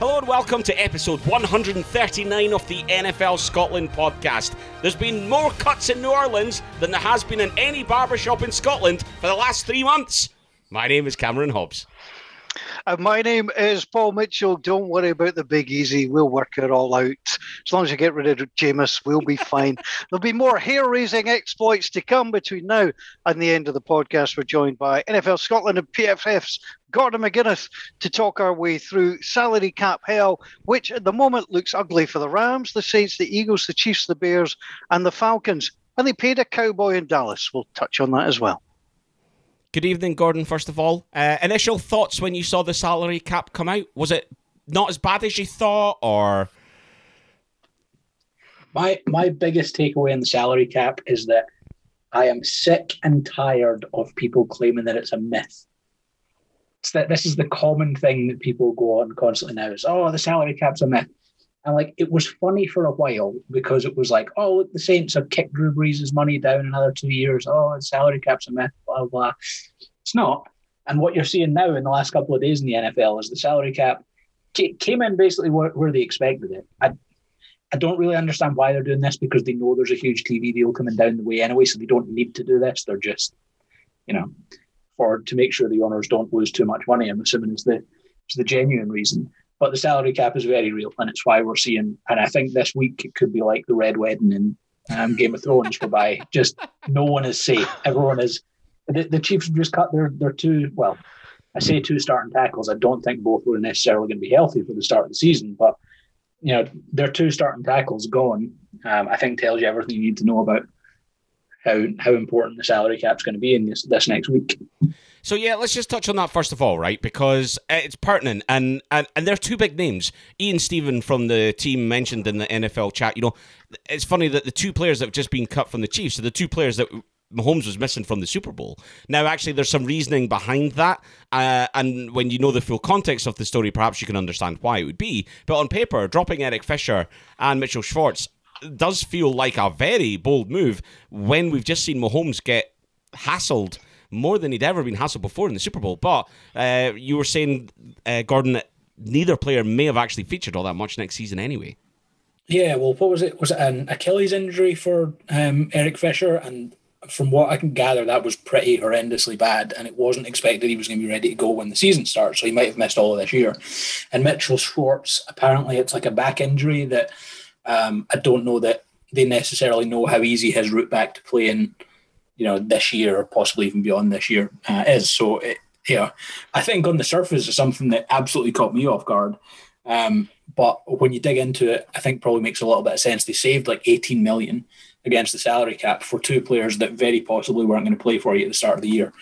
Hello and welcome to episode 139 of the NFL Scotland podcast. There's been more cuts in New Orleans than there has been in any barbershop in Scotland for the last three months. My name is Cameron Hobbs. And my name is Paul Mitchell. Don't worry about the big easy. We'll work it all out. As long as you get rid of Jameis, we'll be fine. There'll be more hair raising exploits to come between now and the end of the podcast. We're joined by NFL Scotland and PFF's Gordon McGuinness to talk our way through salary cap hell, which at the moment looks ugly for the Rams, the Saints, the Eagles, the Chiefs, the Bears, and the Falcons. And they paid a cowboy in Dallas. We'll touch on that as well. Good evening, Gordon. First of all, uh, initial thoughts when you saw the salary cap come out? Was it not as bad as you thought, or my my biggest takeaway in the salary cap is that I am sick and tired of people claiming that it's a myth. It's that this is the common thing that people go on constantly now is oh the salary cap's a myth. And like it was funny for a while because it was like, oh, look, the Saints have kicked Drew Brees' money down another two years. Oh, the salary cap's a myth, blah, blah. It's not. And what you're seeing now in the last couple of days in the NFL is the salary cap came in basically where, where they expected it. I, I don't really understand why they're doing this because they know there's a huge TV deal coming down the way anyway, so they don't need to do this. They're just, you know, for to make sure the owners don't lose too much money. I'm assuming is the is the genuine reason. But the salary cap is very real, and it's why we're seeing. And I think this week it could be like the Red Wedding in um, Game of Thrones, whereby just no one is safe. Everyone is. The, the Chiefs just cut their their two. Well, I say two starting tackles. I don't think both were necessarily going to be healthy for the start of the season, but you know their two starting tackles gone. Um, I think tells you everything you need to know about how how important the salary cap is going to be in this this next week. So yeah, let's just touch on that first of all, right? Because uh, it's pertinent, and and and there are two big names. Ian Stephen from the team mentioned in the NFL chat. You know, it's funny that the two players that have just been cut from the Chiefs are the two players that Mahomes was missing from the Super Bowl. Now, actually, there's some reasoning behind that, uh, and when you know the full context of the story, perhaps you can understand why it would be. But on paper, dropping Eric Fisher and Mitchell Schwartz does feel like a very bold move when we've just seen Mahomes get hassled more than he'd ever been hassled before in the Super Bowl. But uh, you were saying, uh, Gordon, that neither player may have actually featured all that much next season anyway. Yeah, well, what was it? Was it an Achilles injury for um, Eric Fisher? And from what I can gather, that was pretty horrendously bad, and it wasn't expected he was going to be ready to go when the season starts. So he might have missed all of this year. And Mitchell Schwartz, apparently, it's like a back injury that um, I don't know that they necessarily know how easy his route back to playing you know, this year or possibly even beyond this year uh, is. So, it, yeah, I think on the surface it's something that absolutely caught me off guard. Um, but when you dig into it, I think probably makes a little bit of sense. They saved like 18 million against the salary cap for two players that very possibly weren't going to play for you at the start of the year.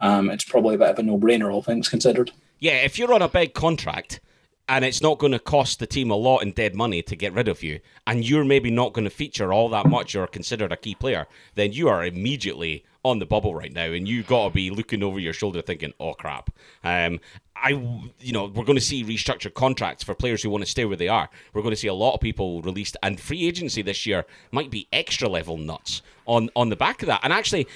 Um, it's probably a bit of a no-brainer, all things considered. Yeah, if you're on a big contract and it's not going to cost the team a lot in dead money to get rid of you, and you're maybe not going to feature all that much or considered a key player, then you are immediately on the bubble right now, and you've got to be looking over your shoulder thinking, "Oh crap." Um, I, you know, we're going to see restructured contracts for players who want to stay where they are. We're going to see a lot of people released, and free agency this year might be extra level nuts on on the back of that. And actually,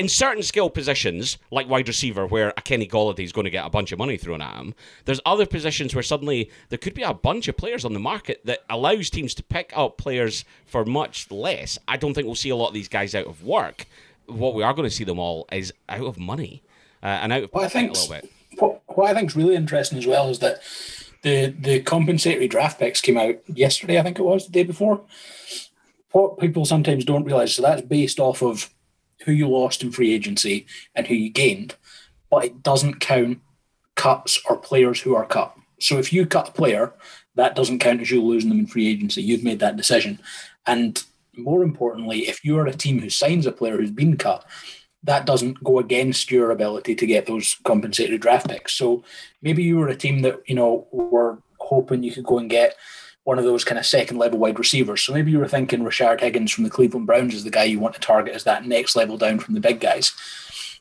in certain skill positions, like wide receiver, where a Kenny Golladay is going to get a bunch of money thrown at him, there's other positions where suddenly there could be a bunch of players on the market that allows teams to pick up players for much less. I don't think we'll see a lot of these guys out of work. What we are going to see them all is out of money uh, and out of well, I think a little bit. What, what I think is really interesting as well is that the the compensatory draft picks came out yesterday. I think it was the day before. What people sometimes don't realize, so that's based off of who you lost in free agency and who you gained, but it doesn't count cuts or players who are cut. So if you cut a player, that doesn't count as you losing them in free agency. You've made that decision. And more importantly, if you are a team who signs a player who's been cut, that doesn't go against your ability to get those compensated draft picks. So maybe you were a team that, you know, were hoping you could go and get one of those kind of second level wide receivers. So maybe you were thinking Rashard Higgins from the Cleveland Browns is the guy you want to target as that next level down from the big guys.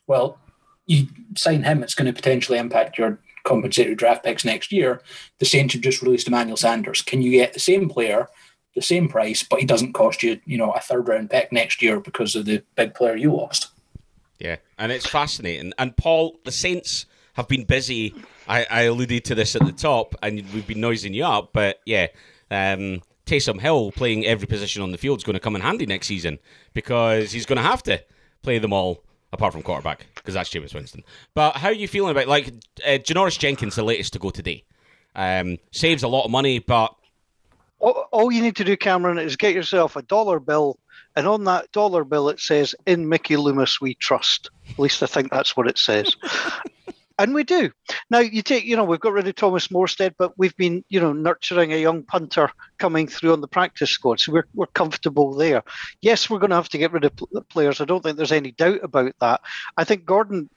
Well, you sign him, it's going to potentially impact your compensatory draft picks next year. The Saints have just released Emmanuel Sanders. Can you get the same player, the same price, but he doesn't cost you, you know, a third round pick next year because of the big player you lost? Yeah, and it's fascinating. And Paul, the Saints have been busy. I, I alluded to this at the top, and we've been noising you up, but yeah, um, Taysom Hill playing every position on the field is going to come in handy next season because he's going to have to play them all apart from quarterback because that's Jameis Winston. But how are you feeling about like uh, Janoris Jenkins, the latest to go today? Um, saves a lot of money, but all, all you need to do, Cameron, is get yourself a dollar bill, and on that dollar bill it says, "In Mickey Loomis we trust." At least I think that's what it says. And we do. Now you take, you know, we've got rid of Thomas Morstead, but we've been, you know, nurturing a young punter coming through on the practice squad, so we're we're comfortable there. Yes, we're going to have to get rid of players. I don't think there's any doubt about that. I think Gordon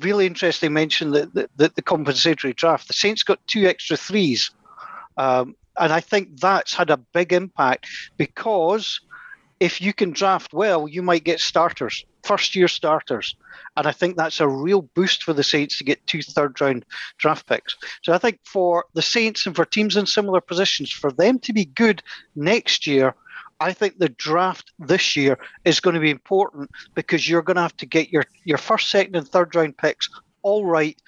really interesting mentioned that the, the, the, compensatory draft. The Saints got two extra threes. Um, and I think that's had a big impact because if you can draft well, you might get starters, first year starters. And I think that's a real boost for the Saints to get two third round draft picks. So I think for the Saints and for teams in similar positions, for them to be good next year, I think the draft this year is going to be important because you're going to have to get your, your first, second, and third round picks all right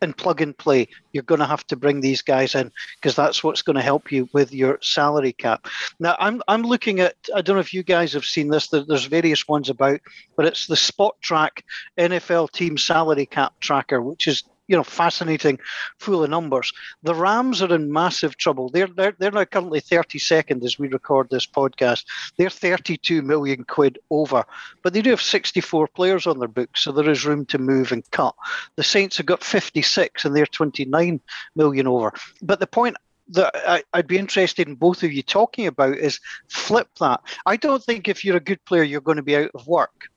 and plug and play. You're going to have to bring these guys in because that's what's going to help you with your salary cap. Now, I'm I'm looking at. I don't know if you guys have seen this. There's various ones about, but it's the Spotrac NFL team salary cap tracker, which is you know, fascinating, full of numbers. The Rams are in massive trouble. They're, they're, they're now currently 32nd as we record this podcast. They're 32 million quid over, but they do have 64 players on their books, so there is room to move and cut. The Saints have got 56 and they're 29 million over. But the point that I, would be interested in both of you talking about is flip that. I don't think if you're a good player, you're going to be out of work.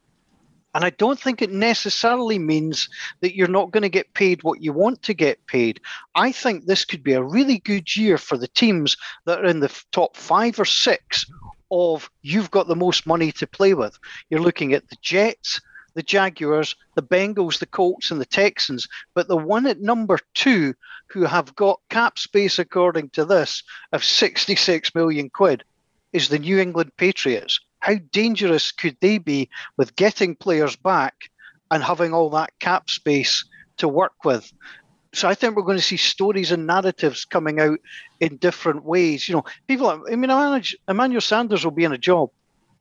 And I don't think it necessarily means that you're not going to get paid what you want to get paid. I think this could be a really good year for the teams that are in the top five or six of you've got the most money to play with. You're looking at the Jets, the Jaguars, the Bengals, the Colts, and the Texans. But the one at number two who have got cap space, according to this, of 66 million quid is the New England Patriots how dangerous could they be with getting players back and having all that cap space to work with? So I think we're going to see stories and narratives coming out in different ways. You know, people. I mean, Emmanuel Sanders will be in a job.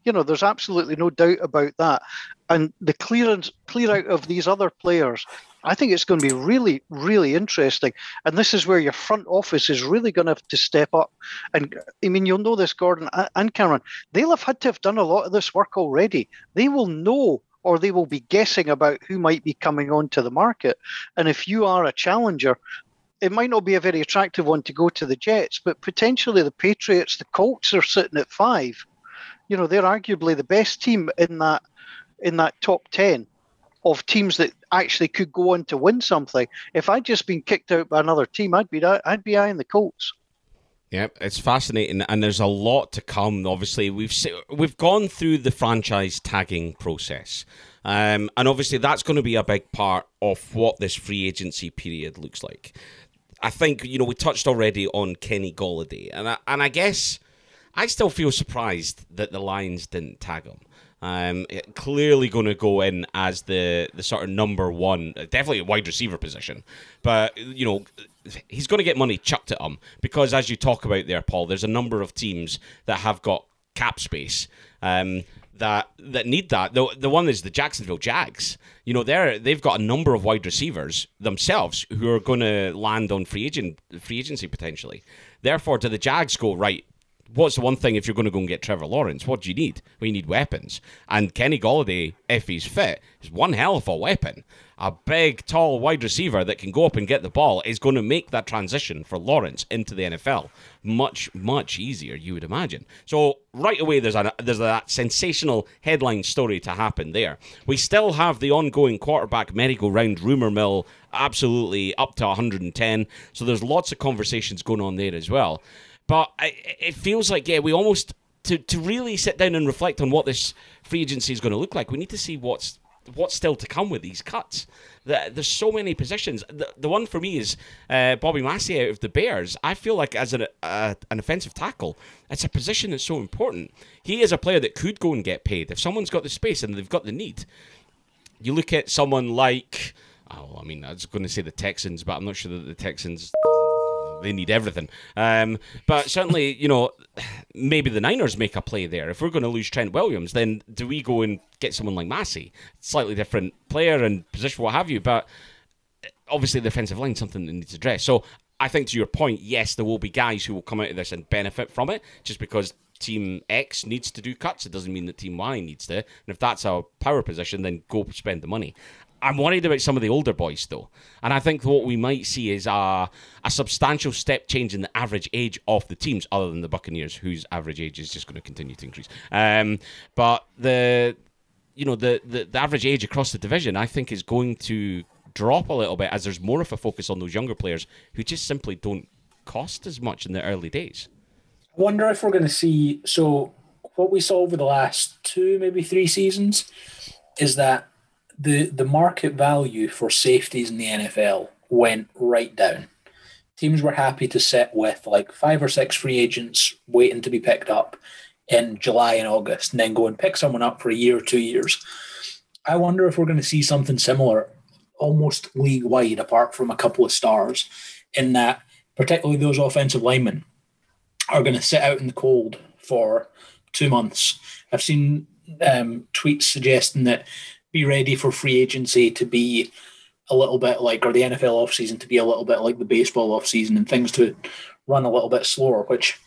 You know, there's absolutely no doubt about that. And the clearance, clear out of these other players I think it's going to be really, really interesting. And this is where your front office is really going to have to step up. And I mean, you'll know this, Gordon and Cameron, they'll have had to have done a lot of this work already. They will know or they will be guessing about who might be coming onto the market. And if you are a challenger, it might not be a very attractive one to go to the Jets, but potentially the Patriots, the Colts are sitting at five. You know, they're arguably the best team in that in that top ten of teams that actually could go on to win something. If I'd just been kicked out by another team, I'd be I'd be eyeing the Colts. Yeah, it's fascinating, and there's a lot to come. Obviously, we've we've gone through the franchise tagging process, um, and obviously that's going to be a big part of what this free agency period looks like. I think you know we touched already on Kenny Golladay, and I, and I guess I still feel surprised that the Lions didn't tag him. Um, clearly going to go in as the the sort of number one, definitely a wide receiver position. But you know, he's going to get money chucked at him because, as you talk about there, Paul, there's a number of teams that have got cap space. Um, that that need that. The the one is the Jacksonville Jags. You know, they're they've got a number of wide receivers themselves who are going to land on free agent free agency potentially. Therefore, do the Jags go right? What's the one thing if you're going to go and get Trevor Lawrence? What do you need? Well, you need weapons. And Kenny Golladay, if he's fit, is one hell of a weapon. A big, tall wide receiver that can go up and get the ball is going to make that transition for Lawrence into the NFL much, much easier, you would imagine. So right away, there's a there's that sensational headline story to happen there. We still have the ongoing quarterback merry-go-round rumor mill absolutely up to 110. So there's lots of conversations going on there as well. But it feels like, yeah, we almost to to really sit down and reflect on what this free agency is going to look like. We need to see what's what's still to come with these cuts. There's so many positions. The, the one for me is uh, Bobby Massie out of the Bears. I feel like as an, uh, an offensive tackle, it's a position that's so important. He is a player that could go and get paid if someone's got the space and they've got the need. You look at someone like. Oh, I mean, I was going to say the Texans, but I'm not sure that the Texans they need everything. Um, but certainly, you know, maybe the Niners make a play there. If we're going to lose Trent Williams, then do we go and get someone like Massie? Slightly different player and position, what have you. But obviously, the defensive line something that needs to address. So I think to your point, yes, there will be guys who will come out of this and benefit from it, just because Team X needs to do cuts. It doesn't mean that Team Y needs to. And if that's a power position, then go spend the money. I'm worried about some of the older boys though, and I think what we might see is a a substantial step change in the average age of the teams, other than the Buccaneers, whose average age is just going to continue to increase. Um, but the you know the, the the average age across the division, I think, is going to drop a little bit as there's more of a focus on those younger players who just simply don't cost as much in the early days. I wonder if we're going to see. So, what we saw over the last two, maybe three seasons, is that the the market value for safeties in the NFL went right down. Teams were happy to sit with like five or six free agents waiting to be picked up in July and August, and then go and pick someone up for a year or two years. I wonder if we're going to see something similar, almost league wide, apart from a couple of stars, in that particularly those offensive linemen are going to sit out in the cold for two months. I've seen um, tweets suggesting that be ready for free agency to be a little bit like, or the NFL offseason to be a little bit like the baseball offseason and things to run a little bit slower, which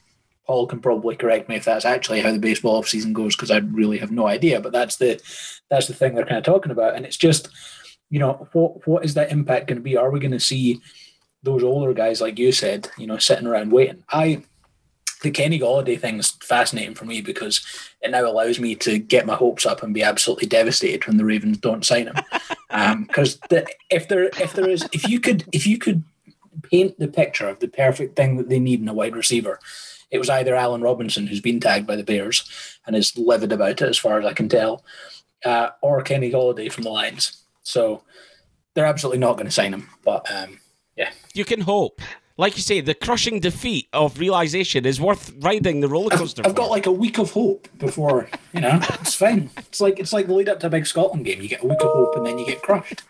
Paul can probably correct me if that's actually how the baseball offseason goes, because I really have no idea. But that's the that's the thing they're kind of talking about. And it's just, you know, what what is that impact going to be? Are we going to see those older guys, like you said, you know, sitting around waiting? I the Kenny Golladay thing's fascinating for me because it now allows me to get my hopes up and be absolutely devastated when the Ravens don't sign him. Because um, if there if there is if you could if you could paint the picture of the perfect thing that they need in a wide receiver, it was either Allen Robinson who's been tagged by the Bears and is livid about it as far as I can tell, uh, or Kenny Golladay from the Lions. So they're absolutely not going to sign him. But um, yeah, you can hope like you say, the crushing defeat of realization is worth riding the roller coaster. I've, I've got like a week of hope before you know. it's fine. It's like it's like the lead up to a big Scotland game. You get a week of hope and then you get crushed.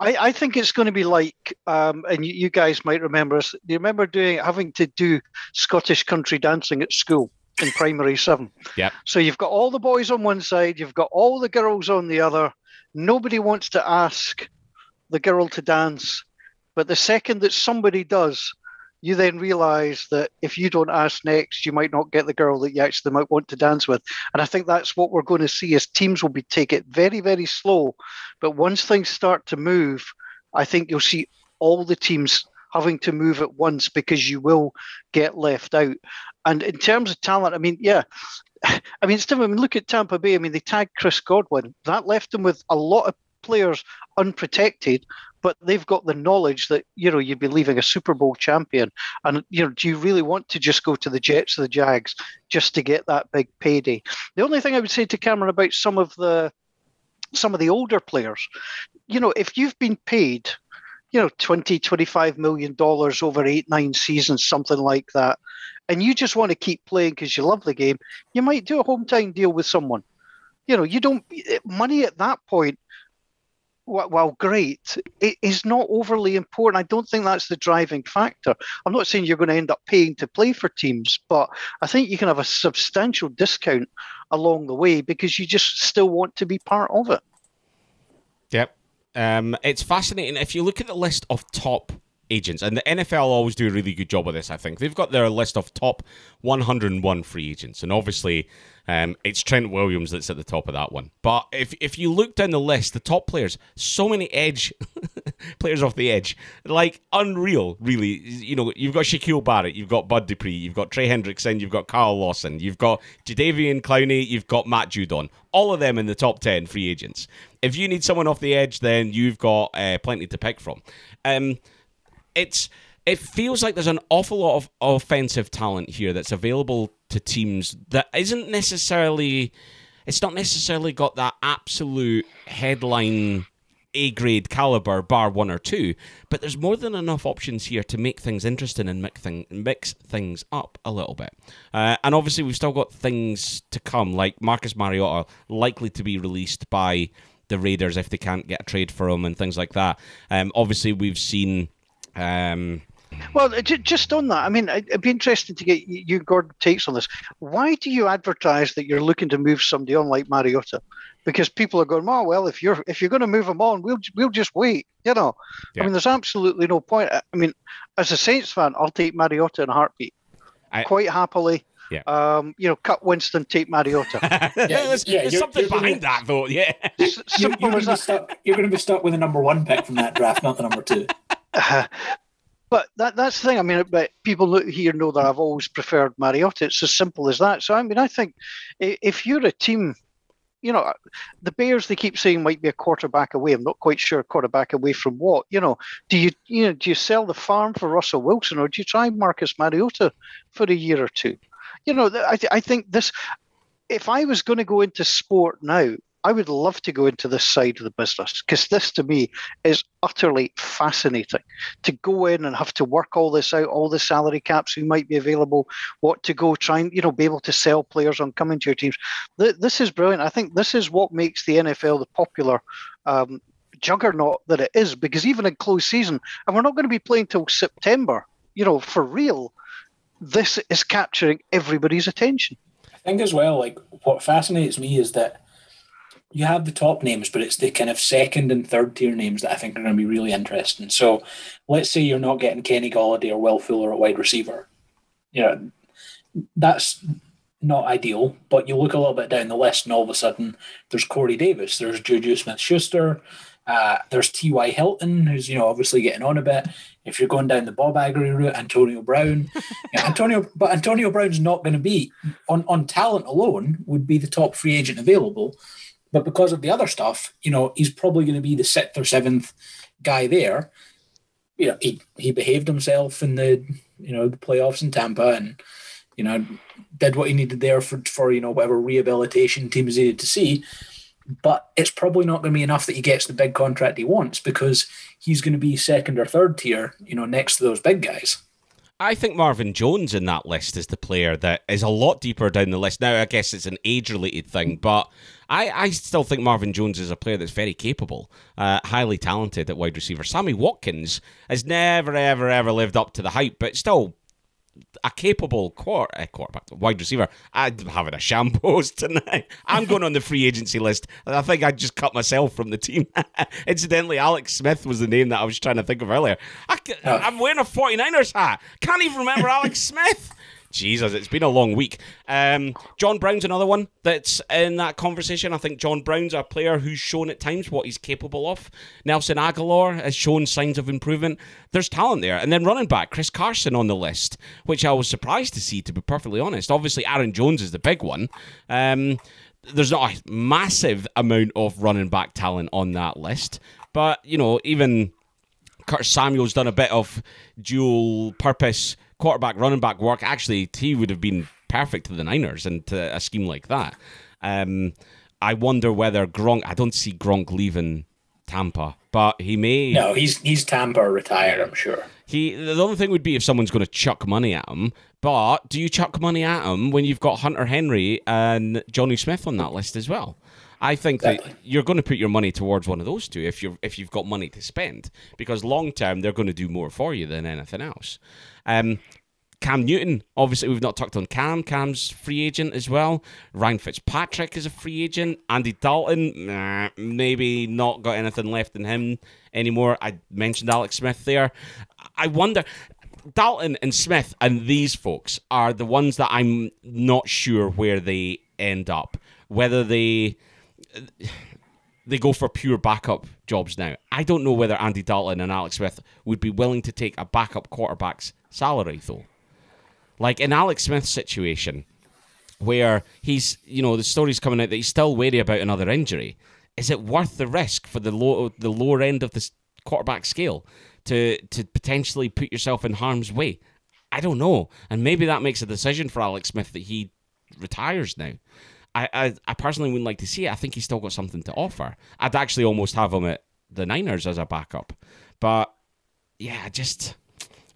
I, I think it's going to be like, um, and you, you guys might remember us. Do you remember doing having to do Scottish country dancing at school? in primary seven. Yeah. So you've got all the boys on one side, you've got all the girls on the other. Nobody wants to ask the girl to dance but the second that somebody does, you then realize that if you don't ask next, you might not get the girl that you actually might want to dance with. And I think that's what we're going to see is teams will be take it very, very slow. But once things start to move, I think you'll see all the teams having to move at once because you will get left out. And in terms of talent, I mean, yeah. I mean, still, I mean, look at Tampa Bay. I mean, they tagged Chris Godwin. That left them with a lot of players unprotected but they've got the knowledge that you know you'd be leaving a Super Bowl champion, and you know, do you really want to just go to the Jets or the Jags just to get that big payday? The only thing I would say to Cameron about some of the some of the older players, you know, if you've been paid, you know, 20, 25 million dollars over eight, nine seasons, something like that, and you just want to keep playing because you love the game, you might do a hometown deal with someone. You know, you don't eh, money at that point while great, it is not overly important. I don't think that's the driving factor. I'm not saying you're going to end up paying to play for teams, but I think you can have a substantial discount along the way because you just still want to be part of it. Yep. Um, it's fascinating. If you look at the list of top agents, and the NFL always do a really good job of this, I think. They've got their list of top 101 free agents, and obviously um, it's Trent Williams that's at the top of that one. But if if you look down the list, the top players, so many edge players off the edge, like unreal, really. You know, you've got Shaquille Barrett, you've got Bud Dupree, you've got Trey Hendrickson, you've got Carl Lawson, you've got Jadeveon Clowney, you've got Matt Judon. All of them in the top 10 free agents. If you need someone off the edge, then you've got uh, plenty to pick from. Um, it's it feels like there's an awful lot of offensive talent here that's available to teams that isn't necessarily it's not necessarily got that absolute headline A grade caliber bar one or two, but there's more than enough options here to make things interesting and mix, thing, mix things up a little bit. Uh, and obviously, we've still got things to come, like Marcus Mariota likely to be released by the Raiders if they can't get a trade for him and things like that. Um, obviously, we've seen. Um, well, just on that, I mean, it'd be interesting to get you, Gordon, takes on this. Why do you advertise that you're looking to move somebody on like Mariota? Because people are going, oh well, if you're if you're going to move him on, we'll we'll just wait. You know, yeah. I mean, there's absolutely no point. I mean, as a Saints fan, I'll take Mariota in a heartbeat, I, quite happily. Yeah. Um, you know, cut Winston, take Mariota. yeah, there's, yeah, there's something behind gonna, that, though. Yeah. Simple you're, you're, stuck, you're going to be stuck with the number one pick from that draft, not the number two. Uh, but that that's the thing. I mean, but people here know that I've always preferred Mariota. It's as simple as that. So I mean, I think if you're a team, you know, the Bears they keep saying might be a quarterback away. I'm not quite sure quarterback away from what. You know, do you you know do you sell the farm for Russell Wilson or do you try Marcus Mariota for a year or two? You know, I th- I think this. If I was going to go into sport now, I would love to go into this side of the business because this to me is utterly fascinating. To go in and have to work all this out, all the salary caps who might be available, what to go try and you know be able to sell players on coming to your teams. This is brilliant. I think this is what makes the NFL the popular um, juggernaut that it is. Because even in close season, and we're not going to be playing till September, you know, for real. This is capturing everybody's attention. I think as well, like what fascinates me is that you have the top names, but it's the kind of second and third tier names that I think are going to be really interesting. So let's say you're not getting Kenny Golladay or Will Fuller at wide receiver. You know, that's not ideal, but you look a little bit down the list and all of a sudden there's Corey Davis, there's Juju Smith Schuster, uh, there's T.Y. Hilton, who's, you know, obviously getting on a bit. If you're going down the Bob Agnew route, Antonio Brown. yeah, Antonio, but Antonio Brown's not going to be, on, on talent alone, would be the top free agent available. But because of the other stuff, you know, he's probably going to be the sixth or seventh guy there. You know, he, he behaved himself in the you know the playoffs in Tampa, and you know did what he needed there for for you know whatever rehabilitation teams needed to see. But it's probably not going to be enough that he gets the big contract he wants because he's going to be second or third tier, you know, next to those big guys. I think Marvin Jones in that list is the player that is a lot deeper down the list. Now, I guess it's an age related thing, but I, I still think Marvin Jones is a player that's very capable, uh, highly talented at wide receiver. Sammy Watkins has never, ever, ever lived up to the hype, but still a capable quarter, uh, quarterback, wide receiver. I'm having a shambles tonight. I'm going on the free agency list. I think I just cut myself from the team. Incidentally, Alex Smith was the name that I was trying to think of earlier. I, am wearing a 49ers hat. Can't even remember Alex Smith. Jesus, it's been a long week. Um, John Brown's another one that's in that conversation. I think John Brown's a player who's shown at times what he's capable of. Nelson Agholor has shown signs of improvement. There's talent there. And then running back, Chris Carson on the list, which I was surprised to see, to be perfectly honest. Obviously, Aaron Jones is the big one. Um, there's not a massive amount of running back talent on that list. But, you know, even Curtis Samuel's done a bit of dual purpose quarterback, running back work. Actually, he would have been perfect to the Niners and to a scheme like that. Um, I wonder whether Gronk. I don't see Gronk leaving Tampa, but he may. No, he's he's Tampa retired. I'm sure. He. The other thing would be if someone's going to chuck money at him. But do you chuck money at him when you've got Hunter Henry and Jonnu Smith on that list as well? I think exactly. that you're going to put your money towards one of those two if you if you've got money to spend because long term they're going to do more for you than anything else. Um, Cam Newton, obviously, we've not talked on Cam. Cam's free agent as well. Ryan Fitzpatrick is a free agent. Andy Dalton, nah, maybe not got anything left in him anymore. I mentioned Alex Smith there. I wonder. Dalton and Smith and these folks are the ones that I'm not sure where they end up. Whether they they go for pure backup jobs now. I don't know whether Andy Dalton and Alex Smith would be willing to take a backup quarterback's salary though. Like in Alex Smith's situation, where he's, you know, the story's coming out that he's still wary about another injury. Is it worth the risk for the low, the lower end of the quarterback scale to to potentially put yourself in harm's way? I don't know, and maybe that makes a decision for Alex Smith that he retires now. I, I, I personally wouldn't like to see it. I think he's still got something to offer. I'd actually almost have him at the Niners as a backup, but yeah, just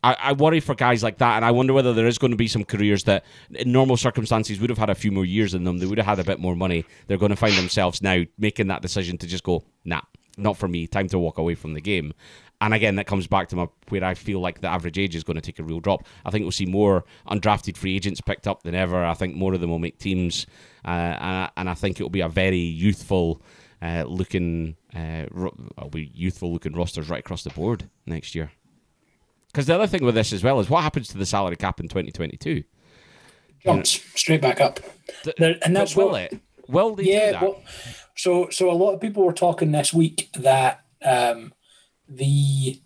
I, I worry for guys like that, and I wonder whether there is going to be some careers that, in normal circumstances, would have had a few more years in them. They would have had a bit more money. They're going to find themselves now making that decision to just go, nah, not for me. Time to walk away from the game. And again, that comes back to my where I feel like the average age is going to take a real drop. I think we'll see more undrafted free agents picked up than ever. I think more of them will make teams, uh, and, and I think it will be a very youthful uh, looking, uh, ro- youthful looking rosters right across the board next year. Because the other thing with this as well is what happens to the salary cap in 2022. Jumps straight back up. Th- There- and that's will what- it? Will they do that? well, so so a lot of people were talking this week that um, the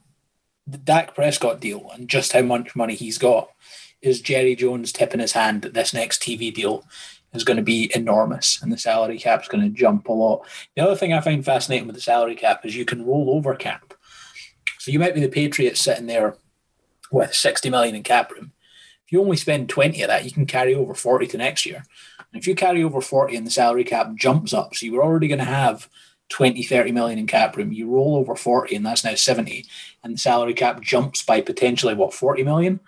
the Dak Prescott deal and just how much money he's got is Jerry Jones tipping his hand that this next TV deal is going to be enormous and the salary cap is going to jump a lot. The other thing I find fascinating with the salary cap is you can roll over cap. So you might be the Patriots sitting there with 60 million in cap room. If you only spend 20 of that, you can carry over 40 to next year. If you carry over 40 and the salary cap jumps up, so you were already going to have 20, 30 million in cap room, you roll over 40 and that's now 70, and the salary cap jumps by potentially what, 40 million?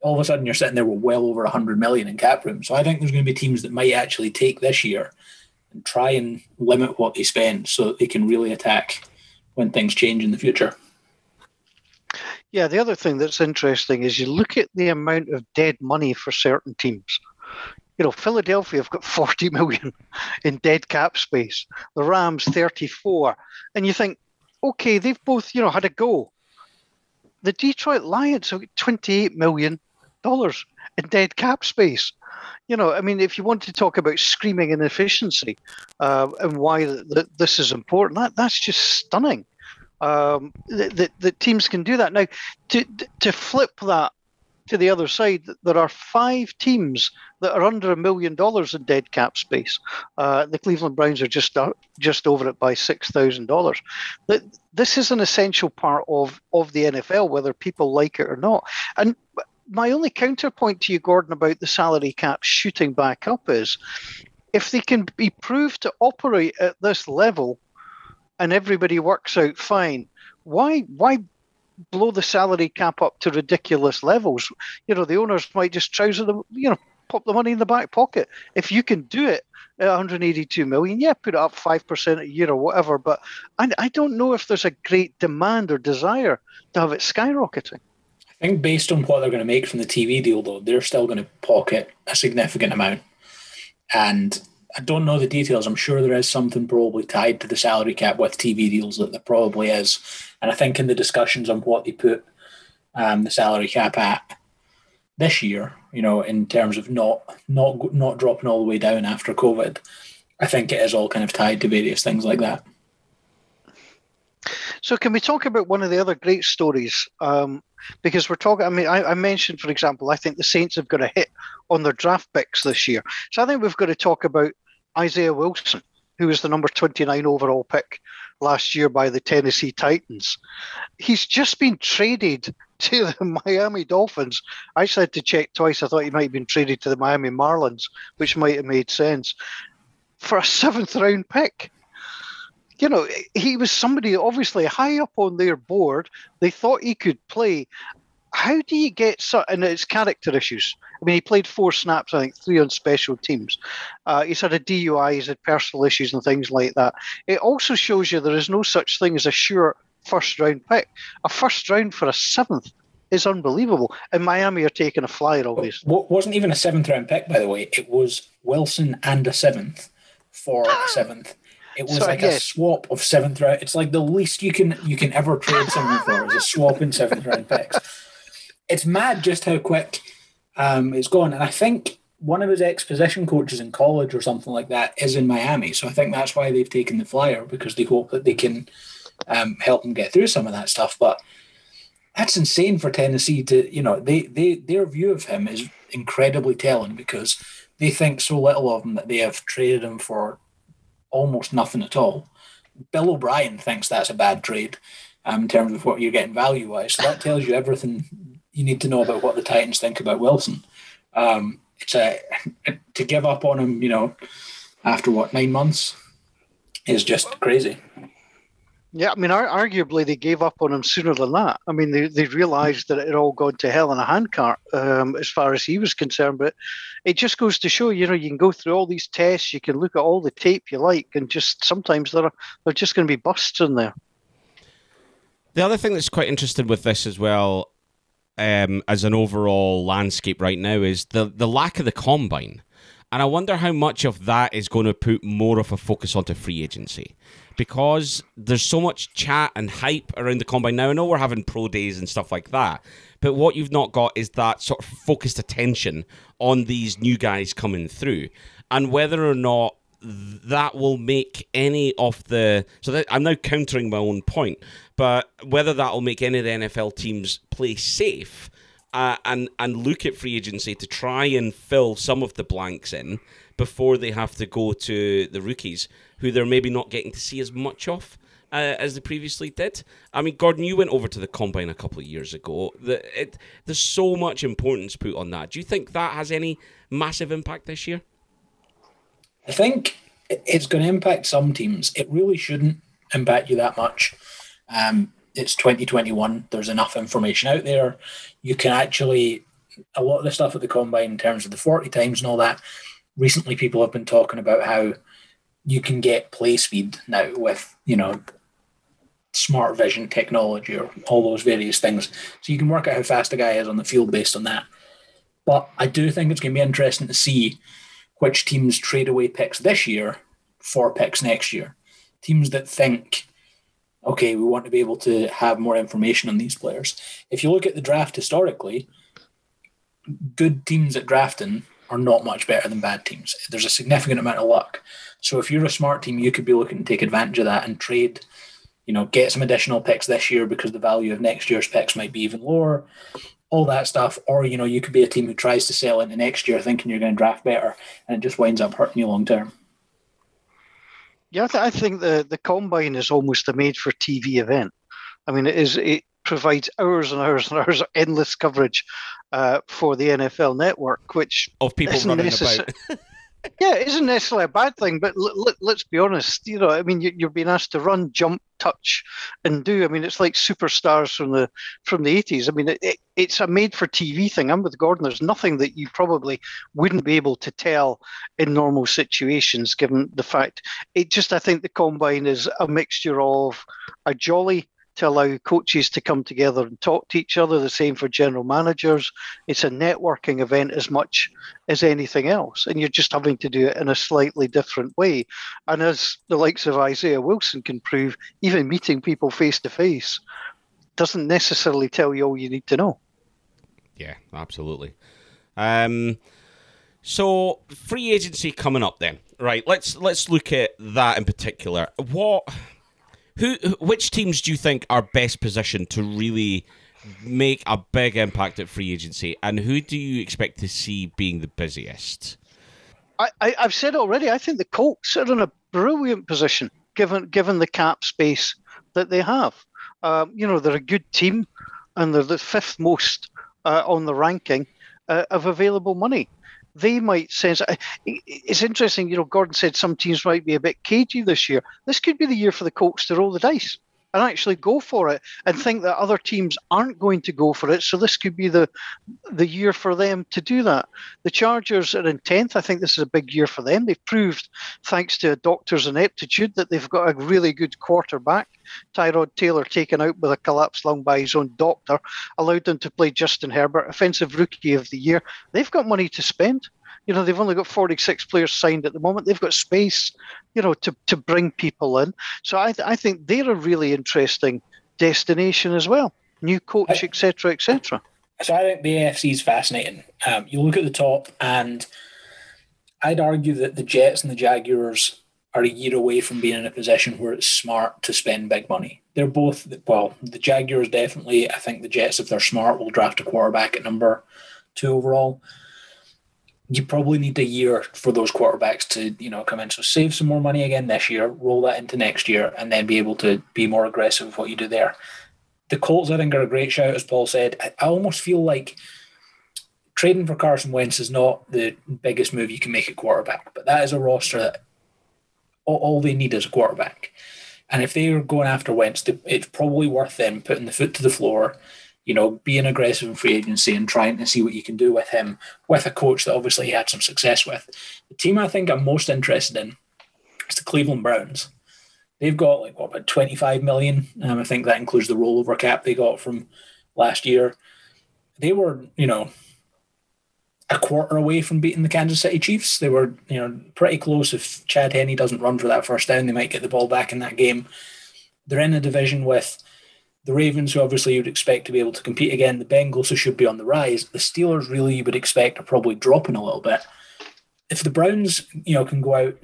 All of a sudden you're sitting there with well over 100 million in cap room. So I think there's going to be teams that might actually take this year and try and limit what they spend so that they can really attack when things change in the future. Yeah, the other thing that's interesting is you look at the amount of dead money for certain teams. You know, Philadelphia have got 40 million in dead cap space, the Rams 34. And you think, okay, they've both, you know, had a go. The Detroit Lions have got 28 million dollars in dead cap space. You know, I mean, if you want to talk about screaming inefficiency uh, and why th- th- this is important, that, that's just stunning um, that, that, that teams can do that. Now, to to flip that to the other side, there are five teams that are under a million dollars in dead cap space. Uh, the Cleveland Browns are just uh, just over it by six thousand dollars. This is an essential part of of the NFL, whether people like it or not. And my only counterpoint to you, Gordon, about the salary cap shooting back up is if they can be proved to operate at this level and everybody works out fine, why why blow the salary cap up to ridiculous levels? You know, the owners might just trouser them, you know, pop the money in the back pocket. If you can do it at 182 million, yeah, put it up five percent a year or whatever. But I, I don't know if there's a great demand or desire to have it skyrocketing. I think based on what they're going to make from the TV deal, though, they're still going to pocket a significant amount. And I don't know the details. I'm sure there is something probably tied to the salary cap with TV deals that there probably is. And I think in the discussions on what they put um, the salary cap at this year, you know, in terms of not not not dropping all the way down after COVID, I think it is all kind of tied to various things like that. So, can we talk about one of the other great stories? Um, because we're talking, I mean, I, I, mentioned, for example, I think the Saints have got a hit on their draft picks this year. So, I think we've got to talk about Isaiah Wilson, who was the number 29 overall pick last year by the Tennessee Titans. He's just been traded to the Miami Dolphins. I said to check twice. I thought he might have been traded to the Miami Marlins, which might have made sense for a seventh round pick you know, he was somebody obviously high up on their board. They thought he could play. How do you get so? And it's character issues. I mean, he played four snaps, I think, three on special teams. Uh, he's had a DUI, he's had personal issues and things like that. It also shows you there is no such thing as a sure first round pick. A first round for a seventh is unbelievable. And Miami are taking a flyer, obviously. It wasn't even a seventh round pick, by the way. It was Wilson and a seventh for a seventh. It was like yes. a swap of seventh round. It's like the least you can you can ever trade someone for is a swap in seventh round picks. It's mad just how quick um, it's gone. And I think one of his ex position coaches in college or something like that is in Miami. So I think that's why they've taken the flyer because they hope that they can um, help him get through some of that stuff. But that's insane for Tennessee to, you know, they they their view of him is incredibly telling because they think so little of him that they have traded him for almost nothing at all. Bill O'Brien thinks that's a bad trade um, in terms of what you're getting value wise. So that tells you everything you need to know about what the Titans think about Wilson. Um, it's a to give up on him, you know, after what nine months is just crazy. Yeah, I mean, arguably they gave up on him sooner than that. I mean, they, they realised that it had all gone to hell in a handcart um, as far as he was concerned. But it just goes to show, you know, you can go through all these tests, you can look at all the tape you like, and just sometimes there are they're just going to be busts in there. The other thing that's quite interesting with this as well, um, as an overall landscape right now, is the the lack of the combine. And I wonder how much of that is going to put more of a focus onto free agency because there's so much chat and hype around the combine now. I know we're having pro days and stuff like that, but what you've not got is that sort of focused attention on these new guys coming through and whether or not that will make any of the so that I'm now countering my own point, but whether that will make any of the NFL teams play safe uh, and and look at free agency to try and fill some of the blanks in before they have to go to the rookies who they're maybe not getting to see as much of. Uh, as they previously did. I mean, Gordon, you went over to the combine a couple of years ago. The, it, there's so much importance put on that. Do you think that has any massive impact this year? I think it's going to impact some teams. It really shouldn't impact you that much. Um, it's 2021. There's enough information out there. You can actually, a lot of the stuff at the combine in terms of the 40 times and all that. Recently, people have been talking about how you can get play speed now with, you know, smart vision technology or all those various things. So you can work out how fast a guy is on the field based on that. But I do think it's going to be interesting to see which teams trade away picks this year for picks next year. Teams that think okay, we want to be able to have more information on these players. If you look at the draft historically, good teams at drafting are not much better than bad teams. There's a significant amount of luck. So if you're a smart team, you could be looking to take advantage of that and trade, you know, get some additional picks this year because the value of next year's picks might be even lower, all that stuff. Or, you know, you could be a team who tries to sell into next year thinking you're going to draft better and it just winds up hurting you long term. Yeah, I, th- I think the the combine is almost a made for TV event. I mean, it is it provides hours and hours and hours of endless coverage uh, for the NFL Network, which of people running about. yeah, it isn't necessarily a bad thing, but l- l- let's be honest. You know, I mean, you, are being asked to run, jump, touch, and do. I mean, it's like superstars from the from the eighties. I mean, it, it, it's a made-for-TV thing. I'm with Gordon. There's nothing that you probably wouldn't be able to tell in normal situations, given the fact it just. I think the combine is a mixture of a jolly to allow coaches to come together and talk to each other. The same for general managers. It's a networking event as much as anything else, and you're just having to do it in a slightly different way. And as the likes of Isaiah Wilson can prove, even meeting people face to face doesn't necessarily tell you all you need to know. Yeah, absolutely. Um, so free agency coming up then, right? Let's let's look at that in particular. What who, which teams do you think are best positioned to really make a big impact at free agency, and who do you expect to see being the busiest? I, I, have said already. I think the Colts are in a brilliant position given given the cap space that they have. Um, you know, they're a good team, and they're the fifth most uh, on the ranking uh, of available money they might sense uh, it's interesting. You know, Gordon said some teams might be a bit cagey this year. This could be the year for the Colts to roll the dice and actually go for it and think that other teams aren't going to go for it. So this could be the the year for them to do that. The Chargers are in tenth. I think this is a big year for them. They've proved, thanks to doctor's ineptitude, that they've got a really good quarterback. Tyrod Taylor taken out with a collapsed lung by his own doctor, allowed them to play Justin Herbert, offensive rookie of the year. They've got money to spend. You know, they've only got 46 players signed at the moment. They've got space, you know, to, to bring people in. So I, th- I think they're a really interesting destination as well. New coach, etc., etc. So I think the AFC is fascinating. Um, you look at the top, and I'd argue that the Jets and the Jaguars are a year away from being in a position where it's smart to spend big money. They're both well, the Jaguars definitely. I think the Jets, if they're smart, will draft a quarterback at number two overall you probably need a year for those quarterbacks to you know come in. So save some more money again this year, roll that into next year, and then be able to be more aggressive with what you do there. The Colts, I think, are a great shout, as Paul said. I, almost feel like trading for Carson Wentz is not the biggest move you can make at quarterback, but that is a roster that all, all they need is a quarterback. And if they're going after Wentz, it's probably worth them putting the foot to the floor, you know, being aggressive in free agency and trying to see what you can do with him, with a coach that obviously he had some success with. The team I think I'm most interested in is the Cleveland Browns. They've got like what about 25 million? Um, I think that includes the rollover cap they got from last year. They were, you know, a quarter away from beating the Kansas City Chiefs. They were, you know, pretty close. If Chad Henne doesn't run for that first down, they might get the ball back in that game. They're in a division with the Ravens, who obviously you'd expect to be able to compete again. The Bengals, who should be on the rise. The Steelers, really, you would expect are probably dropping a little bit. If the Browns, you know, can go out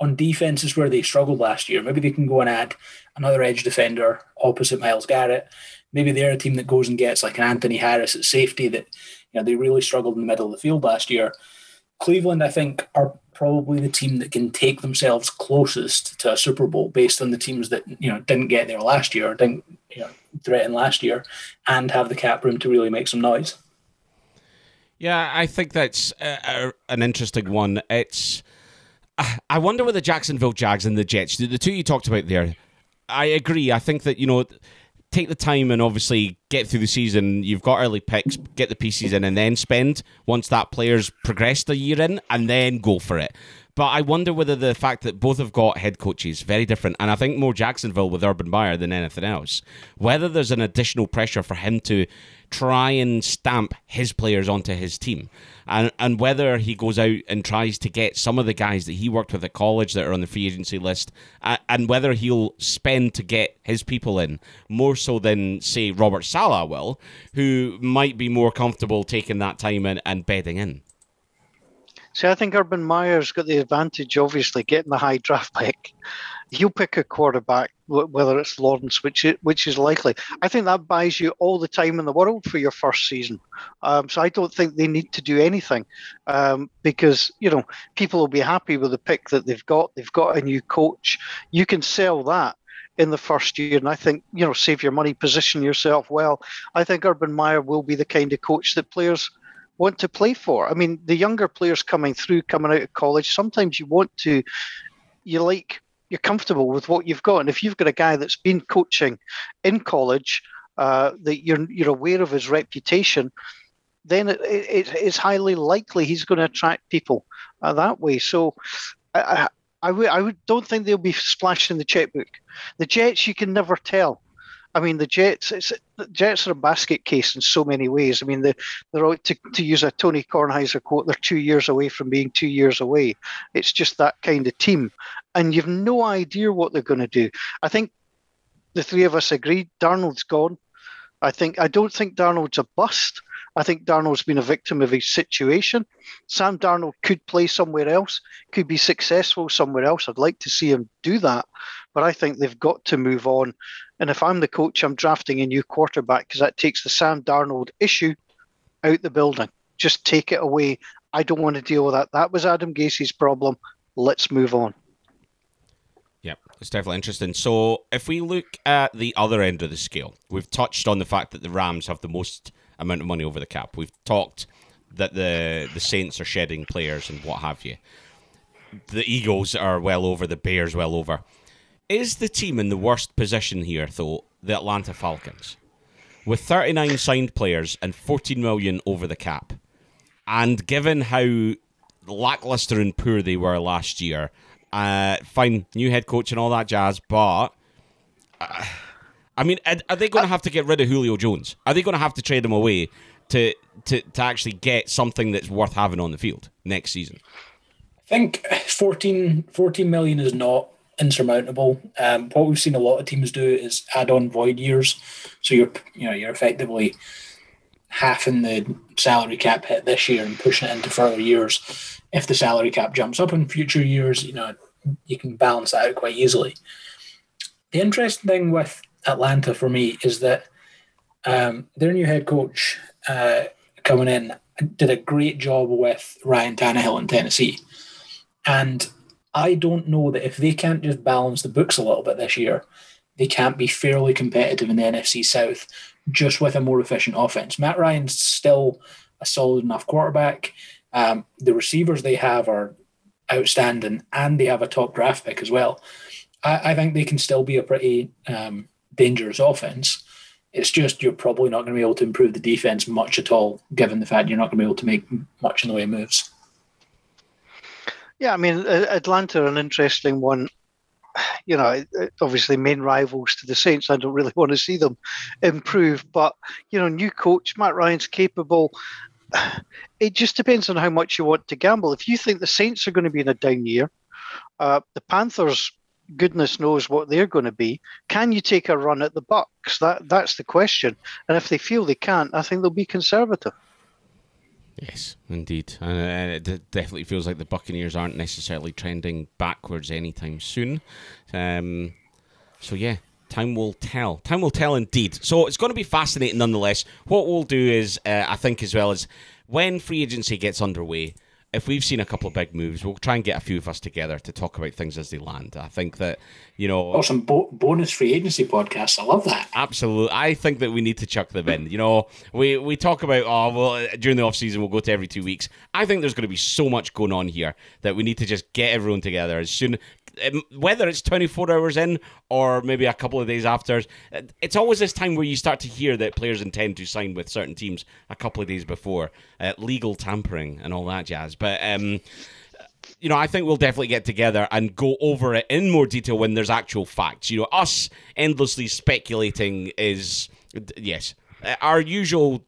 on defenses where they struggled last year, maybe they can go and add another edge defender opposite Myles Garrett. Maybe they're a team that goes and gets like an Anthony Harris at safety that you know, they really struggled in the middle of the field last year. Cleveland, I think, are probably the team that can take themselves closest to a Super Bowl based on the teams that you know didn't get there last year, didn't you know, last year, and have the cap room to really make some noise. Yeah, I think that's an interesting one. It's I wonder with the Jacksonville Jags and the Jets, the two you talked about there. I agree. I think that you know take the time and obviously get through the season. You've got early picks, get the pieces in, and then spend once that player's progressed a year in, and then go for it. But I wonder whether the fact that both have got head coaches very different, and I think more Jacksonville with Urban Meyer than anything else, whether there's an additional pressure for him to try and stamp his players onto his team. And, and whether he goes out and tries to get some of the guys that he worked with at college that are on the free agency list, uh, and whether he'll spend to get his people in more so than, say, Robert Saleh will, who might be more comfortable taking that time and, and bedding in. See, I think Urban Meyer's got the advantage, obviously, getting the high draft pick he'll pick a quarterback, whether it's Lawrence, which is, which is likely. I think that buys you all the time in the world for your first season. Um, so I don't think they need to do anything um, because you know people will be happy with the pick that they've got. They've got a new coach. You can sell that in the first year, and I think you know save your money, position yourself well. I think Urban Meyer will be the kind of coach that players want to play for. I mean, the younger players coming through, coming out of college, sometimes you want to, you like you're comfortable with what you've got. And if you've got a guy that's been coaching in college, uh, that you're you're aware of his reputation, then it, it, it's highly likely he's going to attract people uh, that way. So. I, I, I, I would, don't think they'll be splashing the checkbook. The Jets, you can never tell. I mean, the Jets, it's, the Jets are a basket case in so many ways. I mean, they, they're to, to use a Tony Kornheiser quote, they're two years away from being two years away. It's just that kind of team. And you've no idea what they're going to do. I think the three of us agreed Darnold's gone. I think I don't think Darnold's a bust. I think Darnold's been a victim of his situation. Sam Darnold could play somewhere else, could be successful somewhere else. I'd like to see him do that, but I think they've got to move on. And if I'm the coach, I'm drafting a new quarterback because that takes the Sam Darnold issue out the building. Just take it away. I don't want to deal with that. That was Adam Gase's problem. Let's move on. Yep, it's definitely interesting. So, if we look at the other end of the scale, we've touched on the fact that the Rams have the most amount of money over the cap. We've talked that the the Saints are shedding players and what have you. The Eagles are well over, the Bears well over. Is the team in the worst position here, though, the Atlanta Falcons? With 39 signed players and 14 million over the cap, and given how lackluster and poor they were last year, uh, fine, new head coach and all that jazz, but. Uh, I mean, are they going to have to get rid of Julio Jones? Are they going to have to trade him away to, to, to actually get something that's worth having on the field next season? I think 14, 14 million is not insurmountable. Um, what we've seen a lot of teams do is add on void years, so you're you know you're effectively halving the salary cap hit this year and pushing it into further years. If the salary cap jumps up in future years, you know you can balance that out quite easily. The interesting thing with Atlanta for me is that um, their new head coach uh, coming in did a great job with Ryan Tannehill in Tennessee. And I don't know that if they can't just balance the books a little bit this year, they can't be fairly competitive in the NFC South just with a more efficient offense. Matt Ryan's still a solid enough quarterback. Um, the receivers they have are outstanding, and they have a top draft pick as well. I, I think they can still be a pretty um, dangerous offense. It's just you're probably not going to be able to improve the defense much at all, given the fact you're not going to be able to make much in the way of moves. Yeah, I mean, Atlanta, an interesting one. You know, obviously, main rivals to the Saints. I don't really want to see them improve, but you know, new coach Matt Ryan's capable. It just depends on how much you want to gamble. If you think the Saints are going to be in a down year, uh, the Panthers goodness knows what they're going to be. Can you take a run at the Bucks? That that's the question. And if they feel they can't, I think they'll be conservative. Yes, indeed, and it definitely feels like the Buccaneers aren't necessarily trending backwards anytime soon. Um, so yeah, time will tell. Time will tell, indeed. So it's going to be fascinating, nonetheless. What we'll do is, uh, I think, as well as when free agency gets underway, if we've seen a couple of big moves, we'll try and get a few of us together to talk about things as they land. I think that, you know. Oh, some bo- bonus free agency podcasts. I love that. Absolutely. I think that we need to chuck them in. You know, we, we talk about, oh, well, during the off season, we'll go to every two weeks. I think there's going to be so much going on here that we need to just get everyone together as soon whether it's 24 hours in or maybe a couple of days after, it's always this time where you start to hear that players intend to sign with certain teams a couple of days before, uh, legal tampering and all that jazz. But um, you know, I think we'll definitely get together and go over it in more detail when there's actual facts. You know, us endlessly speculating is yes, our usual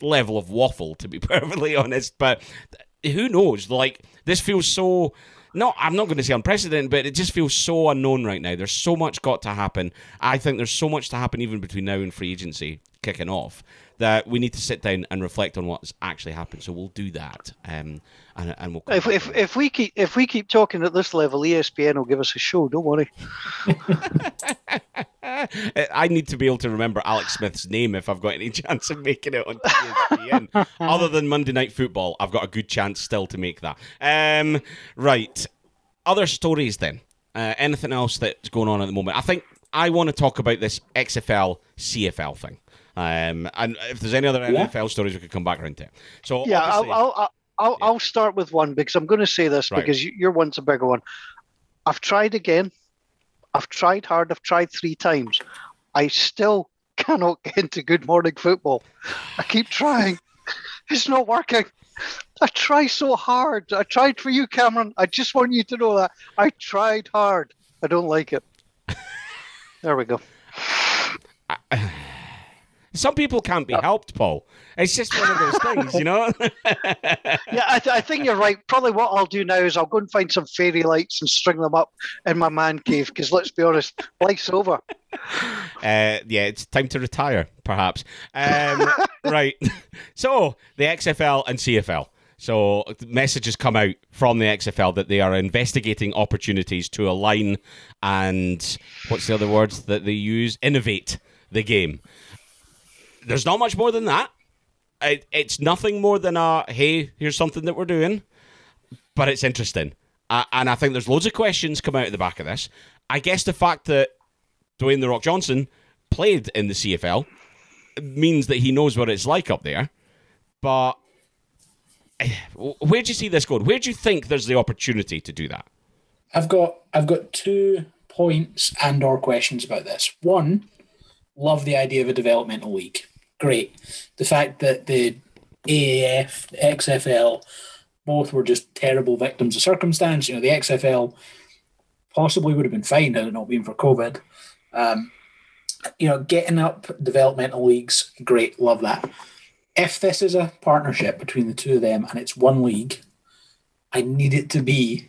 level of waffle, to be perfectly honest. But who knows? Like this feels so no, I'm not going to say unprecedented, but it just feels so unknown right now. There's so much got to happen. I think there's so much to happen even between now and free agency kicking off that we need to sit down and reflect on what's actually happened. So we'll do that, um, and, and we'll. If, if, if we keep if we keep talking at this level, ESPN will give us a show. Don't worry. I need to be able to remember Alex Smith's name if I've got any chance of making it on ESPN. Other than Monday Night Football, I've got a good chance still to make that. Um, right. Other stories then. Uh, anything else that's going on at the moment? I think I want to talk about this XFL CFL thing. Um, and if there's any other yeah. NFL stories, we could come back around to. So yeah, I'll, I'll, I'll, yeah. I'll, start with one because I'm going to say this right. because your one's a bigger one. I've tried again. I've tried hard. I've tried three times. I still cannot get into Good Morning Football. I keep trying. It's not working. I try so hard. I tried for you, Cameron. I just want you to know that I tried hard. I don't like it. there we go. Some people can't be helped, Paul. It's just one of those things, you know. yeah, I, th- I, think you're right. Probably what I'll do now is I'll go and find some fairy lights and string them up in my man cave. Because let's be honest, life's over. Uh, yeah, it's time to retire, perhaps. Um, right. So the XFL and CFL. So messages come out from the XFL that they are investigating opportunities to align and what's the other words that they use? Innovate the game there's not much more than that. It, it's nothing more than a hey, here's something that we're doing, but it's interesting, uh, and I think there's loads of questions come out at the back of this. I guess the fact that Dwayne the Rock Johnson played in the CFL means that he knows what it's like up there, but eh, where do you see this going? Where do you think there's the opportunity to do that? I've got I've got two points and or questions about this. One, love the idea of a developmental league great. The fact that the AAF, the XFL, both were just terrible victims of circumstance. You know, the XFL possibly would have been fine had it not been for COVID. Um, you know, getting up developmental leagues, great, love that. If this is a partnership between the two of them and it's one league, I need it to be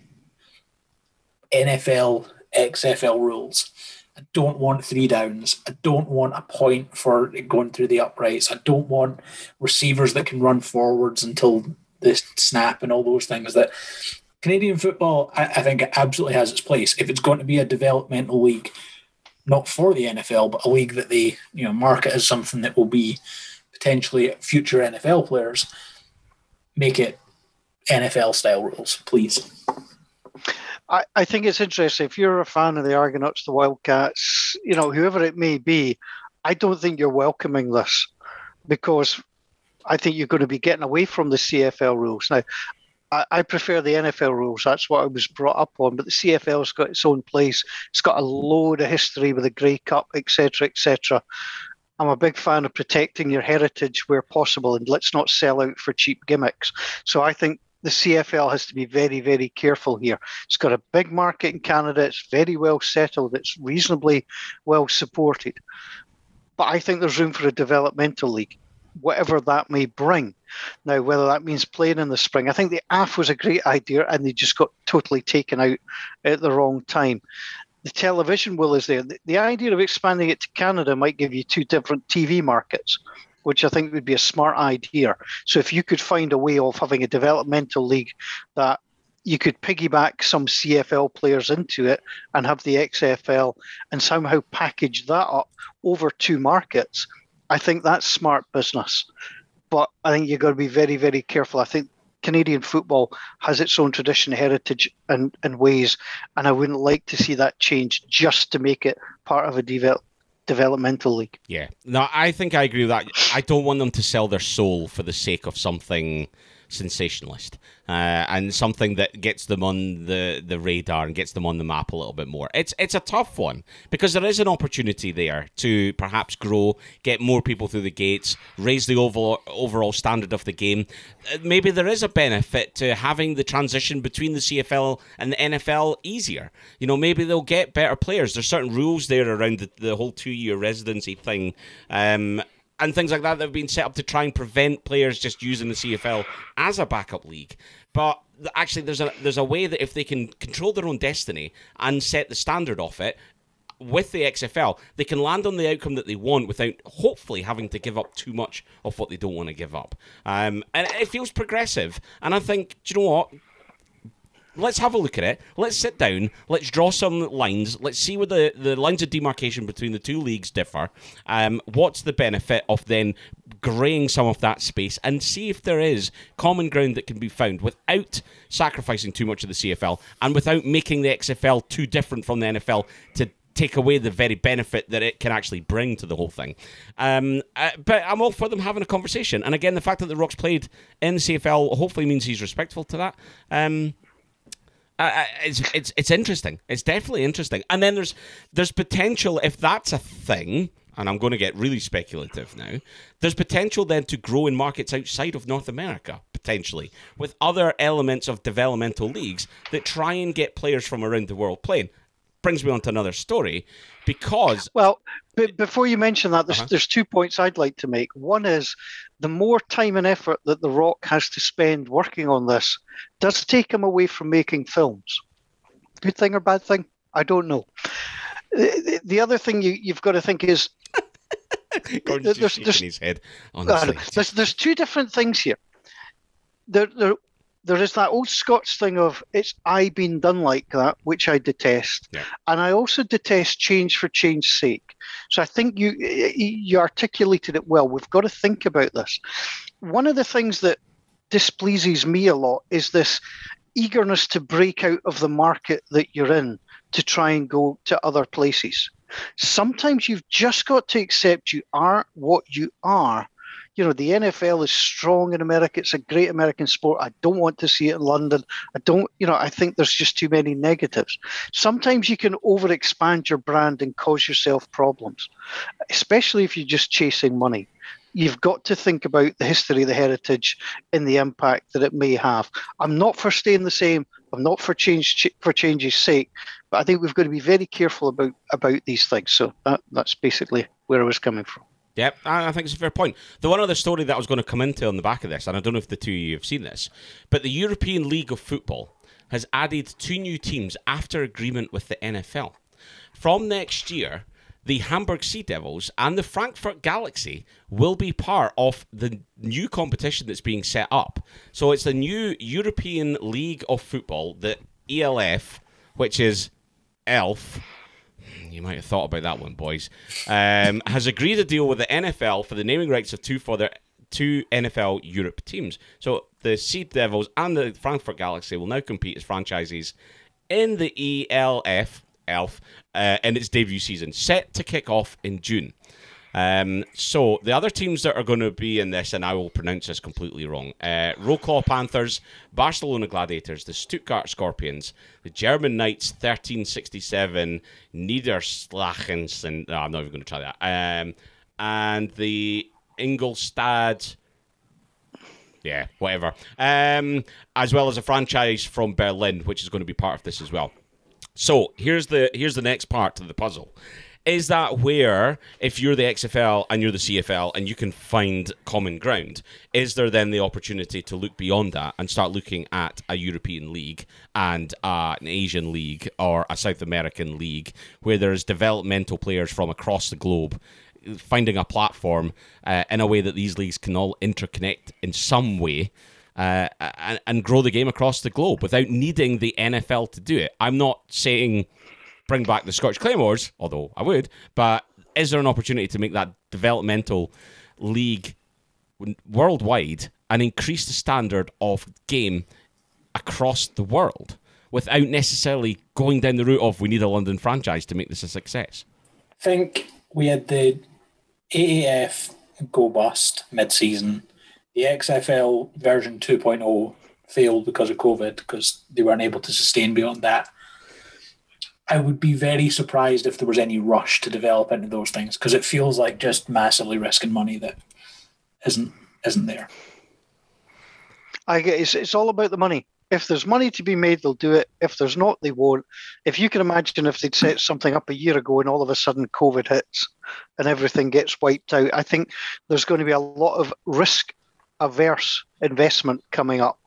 NFL, XFL rules. I don't want three downs. I don't want a point for going through the uprights. I don't want receivers that can run forwards until the snap and all those things that Canadian football, I, I think, absolutely has its place. If it's going to be a developmental league, not for the NFL, but a league that they you know market as something that will be potentially future NFL players, make it NFL style rules, please. I, I think it's interesting. If you're a fan of the Argonauts, the Wildcats, you know, whoever it may be, I don't think you're welcoming this because I think you're going to be getting away from the CFL rules. Now, I, I prefer the NFL rules. That's what I was brought up on. But the CFL's got its own place. It's got a load of history with the Grey Cup, etc., etc. I'm a big fan of protecting your heritage where possible, and let's not sell out for cheap gimmicks. So I think the CFL has to be very, very careful here. It's got a big market in Canada. It's very well settled. It's reasonably well supported. But I think there's room for a developmental league, whatever that may bring. Now, whether that means playing in the spring, I think the AF was a great idea and they just got totally taken out at the wrong time. The television will is there. The, the idea of expanding it to Canada might give you two different TV markets which I think would be a smart idea. So if you could find a way of having a developmental league that you could piggyback some CFL players into it and have the XFL and somehow package that up over two markets, I think that's smart business. But I think you've got to be very, very careful. I think Canadian football has its own tradition, heritage, and, and ways, and I wouldn't like to see that change just to make it part of a develop, developmental league. Yeah. No, I think I agree with that. I don't want them to sell their soul for the sake of something sensationalist uh, and something that gets them on the, the radar and gets them on the map a little bit more. It's it's a tough one because there is an opportunity there to perhaps grow, get more people through the gates, raise the overall overall standard of the game. Uh, maybe there is a benefit to having the transition between the CFL and the NFL easier. You know, maybe they'll get better players. There's certain rules there around the, the whole two year residency thing. Um, and things like that that have been set up to try and prevent players just using the CFL as a backup league. But actually, there's a there's a way that if they can control their own destiny and set the standard of it with the XFL, they can land on the outcome that they want without hopefully having to give up too much of what they don't want to give up. Um, and it feels progressive. And I think, do you know what? Let's have a look at it. Let's sit down. Let's draw some lines. Let's see where the, the lines of demarcation between the two leagues differ. Um, what's the benefit of then graying some of that space and see if there is common ground that can be found without sacrificing too much of the CFL and without making the XFL too different from the NFL to take away the very benefit that it can actually bring to the whole thing. Um, uh, but I'm all for them having a conversation. And again, the fact that the Rock's played in the CFL hopefully means he's respectful to that. Um, it's it's it's interesting. It's definitely interesting. And then there's there's potential if that's a thing. And I'm going to get really speculative now. There's potential then to grow in markets outside of North America, potentially, with other elements of developmental leagues that try and get players from around the world playing brings me on to another story because well b- before you mention that there's, uh-huh. there's two points i'd like to make one is the more time and effort that the rock has to spend working on this does take him away from making films good thing or bad thing i don't know the, the other thing you, you've got to think is there's, there's, his head. Honestly. There's, there's two different things here. There, there, there is that old Scots thing of it's I been done like that, which I detest, yeah. and I also detest change for change's sake. So I think you you articulated it well. We've got to think about this. One of the things that displeases me a lot is this eagerness to break out of the market that you're in to try and go to other places. Sometimes you've just got to accept you are what you are you know, the NFL is strong in America. It's a great American sport. I don't want to see it in London. I don't, you know, I think there's just too many negatives. Sometimes you can overexpand your brand and cause yourself problems, especially if you're just chasing money. You've got to think about the history, the heritage, and the impact that it may have. I'm not for staying the same. I'm not for change for change's sake, but I think we've got to be very careful about about these things. So that, that's basically where I was coming from. Yep, I think it's a fair point. The one other story that I was going to come into on the back of this, and I don't know if the two of you have seen this, but the European League of Football has added two new teams after agreement with the NFL. From next year, the Hamburg Sea Devils and the Frankfurt Galaxy will be part of the new competition that's being set up. So it's the new European League of Football, the ELF, which is ELF you might have thought about that one, boys. Um, has agreed a deal with the NFL for the naming rights of two further two NFL Europe teams. So the Sea Devils and the Frankfurt Galaxy will now compete as franchises in the ELF ELF uh, in its debut season, set to kick off in June. Um, so the other teams that are going to be in this, and I will pronounce this completely wrong: uh, Wroclaw Panthers, Barcelona Gladiators, the Stuttgart Scorpions, the German Knights, thirteen sixty seven, Niederslachens, no, I'm not even going to try that, um, and the Ingolstadt yeah, whatever. Um, as well as a franchise from Berlin, which is going to be part of this as well. So here's the here's the next part to the puzzle. Is that where, if you're the XFL and you're the CFL and you can find common ground, is there then the opportunity to look beyond that and start looking at a European league and uh, an Asian league or a South American league where there's developmental players from across the globe finding a platform uh, in a way that these leagues can all interconnect in some way uh, and, and, grow the game across the globe without needing the NFL to do it. I'm not saying bring back the Scottish Claymores, although I would, but is there an opportunity to make that developmental league worldwide and increase the standard of game across the world without necessarily going down the route of we need a London franchise to make this a success? I think we had the AAF go bust mid season. The XFL version 2.0 failed because of COVID because they weren't able to sustain beyond that. I would be very surprised if there was any rush to develop into those things because it feels like just massively risking money that isn't isn't there. I get it's, it's all about the money. If there's money to be made, they'll do it. If there's not, they won't. If you can imagine if they'd set something up a year ago and all of a sudden COVID hits and everything gets wiped out, I think there's going to be a lot of risk averse investment coming up.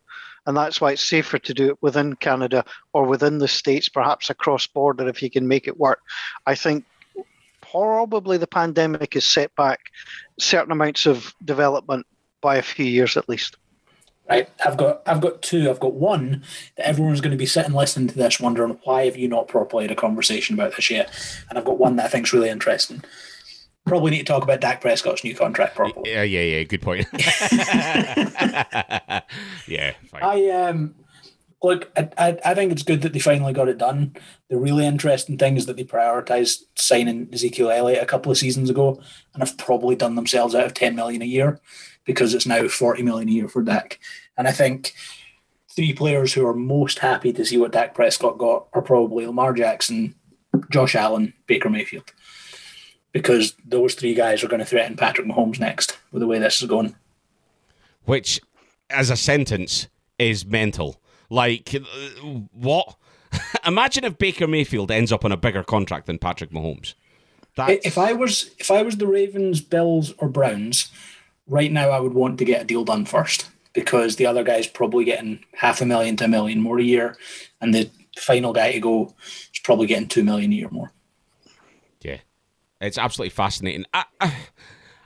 And that's why it's safer to do it within Canada or within the States, perhaps across border if you can make it work. I think probably the pandemic has set back certain amounts of development by a few years at least. Right, I've got I've got two. I've got one that everyone's going to be sitting listening to this, wondering why have you not properly had a conversation about this yet? And I've got one that I think is really interesting probably need to talk about Dak Prescott's new contract properly. Yeah, yeah, yeah. Good point. yeah. Fine. I um look, I, I, I think it's good that they finally got it done. The really interesting thing is that they prioritized signing Ezekiel Elliott a couple of seasons ago, and have probably done themselves out of ten million a year because it's now forty million a year for Dak. And I think three players who are most happy to see what Dak Prescott got are probably Lamar Jackson, Josh Allen, Baker Mayfield because those three guys are going to threaten Patrick Mahomes next with the way this is going. Which, as a sentence, is mental. Like, uh, what? Imagine if Baker Mayfield ends up on a bigger contract than Patrick Mahomes. That's... If I was if I was the Ravens, Bills, or Browns, right now I would want to get a deal done first because the other guy's probably getting half a million to a million more a year, and the final guy to go is probably getting two million a year more. It's absolutely fascinating. I,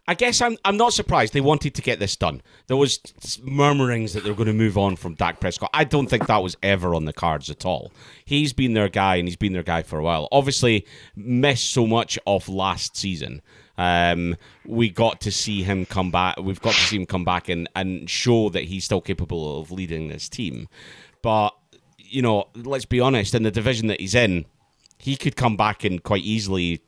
I, guess I'm I'm not surprised they wanted to get this done. There was murmurings that they were going to move on from Dak Prescott. I don't think that was ever on the cards at all. He's been their guy, and he's been their guy for a while. Obviously, missed so much of last season. Um, we got to see him come back. We've got to see him come back and, and show that he's still capable of leading this team. But you know, let's be honest. In the division that he's in, he could come back and quite easily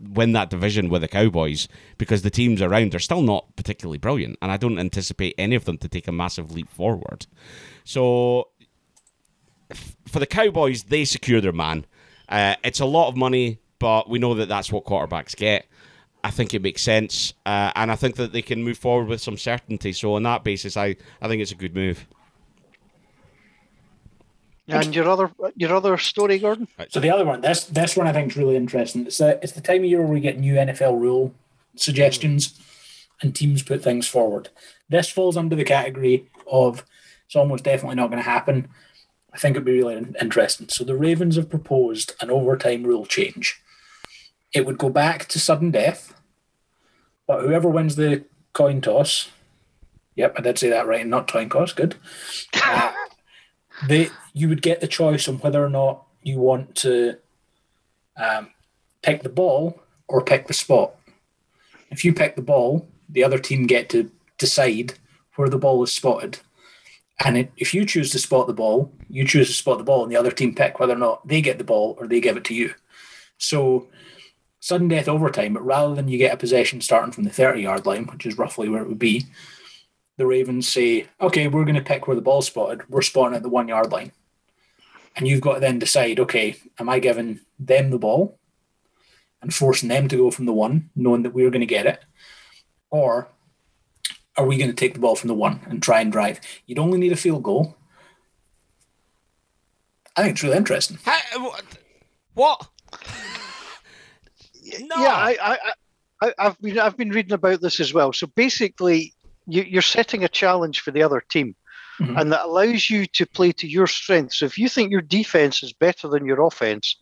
win that division with the Cowboys because the teams around are still not particularly brilliant, and I don't anticipate any of them to take a massive leap forward. So for the Cowboys, they secure their man. Uh, it's a lot of money, but we know that that's what quarterbacks get. I think it makes sense, uh, and I think that they can move forward with some certainty. So on that basis, I, I think it's a good move. And your other your other story, Gordon. So the other one, this this one I think is really interesting. It's a, it's the time of year where we get new NFL rule suggestions, and teams put things forward. This falls under the category of it's almost definitely not going to happen. I think it'd be really interesting. So the Ravens have proposed an overtime rule change. It would go back to sudden death, but whoever wins the coin toss, yep, I did say that right, not coin toss, good. Uh, they you would get the choice on whether or not you want to um, pick the ball or pick the spot. If you pick the ball, the other team get to decide where the ball is spotted. And it, if you choose to spot the ball, you choose to spot the ball, and the other team pick whether or not they get the ball or they give it to you. So sudden death overtime, but rather than you get a possession starting from the 30 yard line, which is roughly where it would be, the Ravens say, okay, we're going to pick where the ball's spotted. We're spotting at the one yard line. And you've got to then decide, okay, am I giving them the ball and forcing them to go from the one, knowing that we're going to get it? Or are we going to take the ball from the one and try and drive? You'd only need a field goal. I think it's really interesting. How, what? No. Yeah, I, I, I, I've been I've been reading about this as well. So basically, you, you're setting a challenge for the other team, Mhm. and that allows you to play to your strengths. So if you think your defense is better than your offense,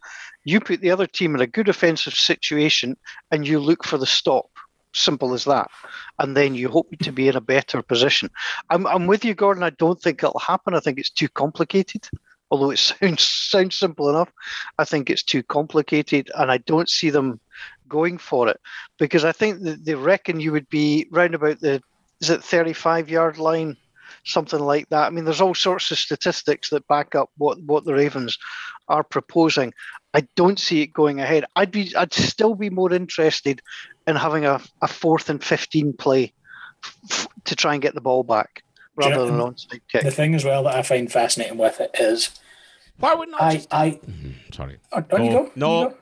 you put the other team in a good offensive situation, and you look for the stop. Simple as that, and then you hope to be in a better position. I'm I'm with you, Gordon. I don't think it'll happen. I think it's too complicated. Although it sounds sounds simple enough, I think it's too complicated, and I don't see them going for it because I think that they reckon you would be round about the is it 35 yard line, something like that. I mean, there's all sorts of statistics that back up what what the Ravens are proposing. I don't see it going ahead. I'd be I'd still be more interested in having a, a fourth and 15 play f- to try and get the ball back rather Yeah, than an onside kick. The thing as well that I find fascinating with it is Why would not I, just... I, mm-hmm. Sorry. oh, on you No, go. no. You go.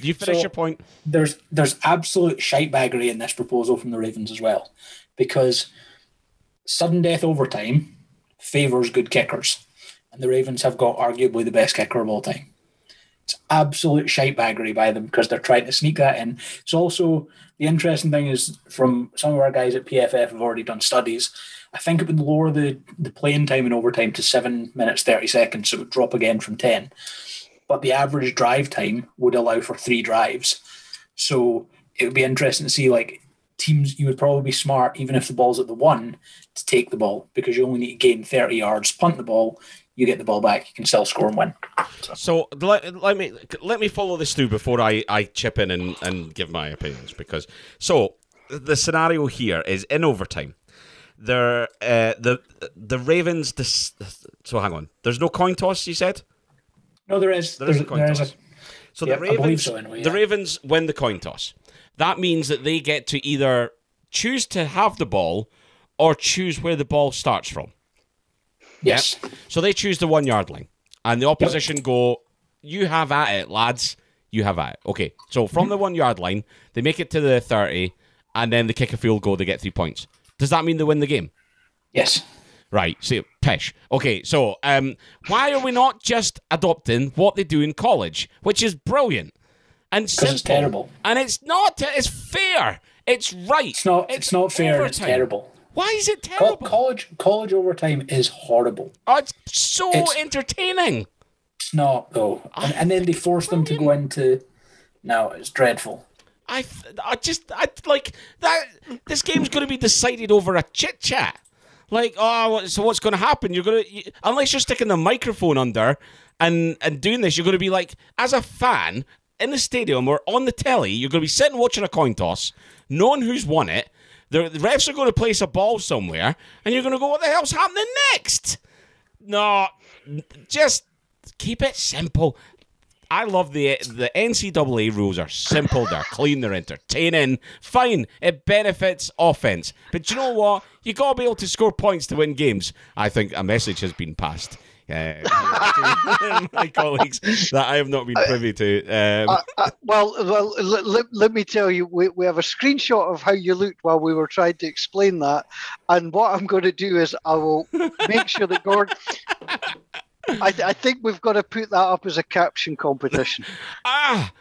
Do you finish So- your point? there's there's absolute shitebaggery in this proposal from the Ravens as well, because sudden death overtime favors good kickers, and the Ravens have got arguably the best kicker of all time. It's absolute shitebaggery by them because they're trying to sneak that in. It's also the interesting thing is from some of our guys at PFF have already done studies. I think it would lower the the playing time in overtime to seven minutes thirty seconds, so it would drop again from ten. But the average drive time would allow for three drives. So it would be interesting to see like teams you would probably be smart even if the ball's at the one to take the ball because you only need to gain 30 yards, punt the ball, you get the ball back, you can still score and win. So let, let me let me follow this through before I, I chip in and, and give my opinions because so the scenario here is in overtime. There, uh, the the Ravens. Dis- so hang on. There's no coin toss. You said. No, there is. There is a coin toss. So Yeah, the Ravens, so anyway, the. Ravens win the coin toss. That means that they get to either choose to have the ball or choose where the ball starts from. Yes. So they choose the one yard line, and the opposition go, "You have at it, lads. You have at it." Okay. So from the one yard line, they make it to the thirty, and then they kick a field goal. They get three points. Does that mean they win the game? Yes. Right. See, pish. Okay. So, um, why are we not just adopting what they do in college, which is brilliant and simple? it's terrible. And it's not. It's fair. It's right. It's not it's, not fair, it's terrible. Why is it Co- terrible? college college overtime is horrible. oh, it's so It's- entertaining. It's not though. And, and then they force them to go into no, it's dreadful. I, I just, I like that. This game's going to be decided over a chit chat. Like, oh, so what's going to happen? You're going to, unless you're sticking the microphone under and and doing this, you're going to be like, as a fan in the stadium or on the telly, you're going to be sitting watching a coin toss, knowing who's won it. The, refs are going to place a ball somewhere, and you're going to go, what the hell's happening next? No, just keep it simple. I love the the NCAA rules are simple, they're clean, they're entertaining. Fine, it benefits offense. But you know what? You gotta be able to score points to win games. I think a message has been passed. Uh, my colleagues that I have not been privy to. Um, Uh, uh, well, well, let, let, let me tell you, we, we have a screenshot of how you looked while we were trying to explain that. And what I'm going to do is I will make sure that Gordon. I, I think we've got to put that up as a caption competition. ah,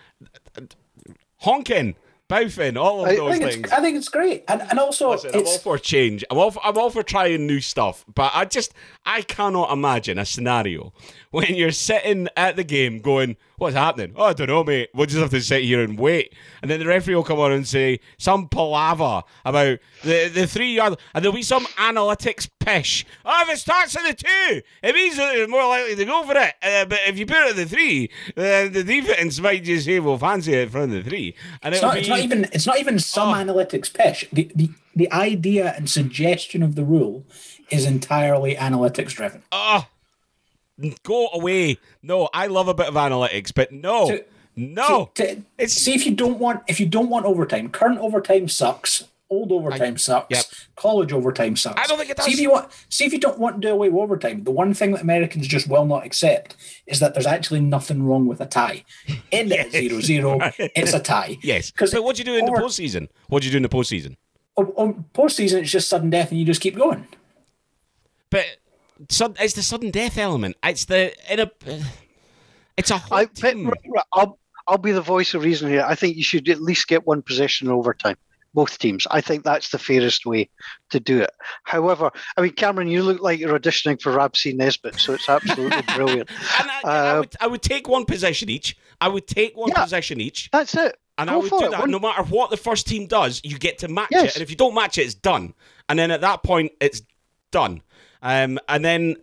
honking, bouffing, all of I those I things. I think it's great. And and also Listen, I'm all for change. I'm all for, I'm all for trying new stuff, but I just I cannot imagine a scenario when you're sitting at the game going, "What's happening? Oh, I don't know, mate. We'll just have to sit here and wait." And then the referee will come on and say some palaver about the the three yard, and there'll be some analytics pish. Oh, if it starts at the two, it means that they're more likely to go for it. Uh, but if you put it at the three, uh, the defense might just say, "We'll fancy it from the three. and it's not, be it's not even it's not even some Oh. analytics pish. The, the the idea and suggestion of the rule is entirely analytics driven. Oh, go away. No, I love a bit of analytics, but no. To, No, To- it's see if you don't want if you don't want overtime. Current overtime sucks. Old overtime sucks. yep. College overtime sucks. I don't think it See does. if you want. See if you don't want to do away with overtime. The one thing that Americans just will not accept is that there's actually nothing wrong with a tie. End it at zero zero. It's a tie. Yes. Because what do you do in over- the postseason? What do you do in the postseason? On, on postseason, it's just sudden death, and you just keep going. But sud- it's the sudden death element. It's the in a. It's a whole I, team. I'll, I'll be the voice of reason here. I think you should at least get one possession in overtime. Both teams. I think that's the fairest way to do it. However, I mean, Cameron, you look like you're auditioning for Rab C. Nesbitt, so it's absolutely brilliant. And I, I Uh, would, I would take one possession each. I would take one Yeah. possession each, That's it. and I would do it. that. One- No matter what the first team does, you get to match Yes. it, and if you don't match it, it's done. And then at that point, it's done. Um, and then,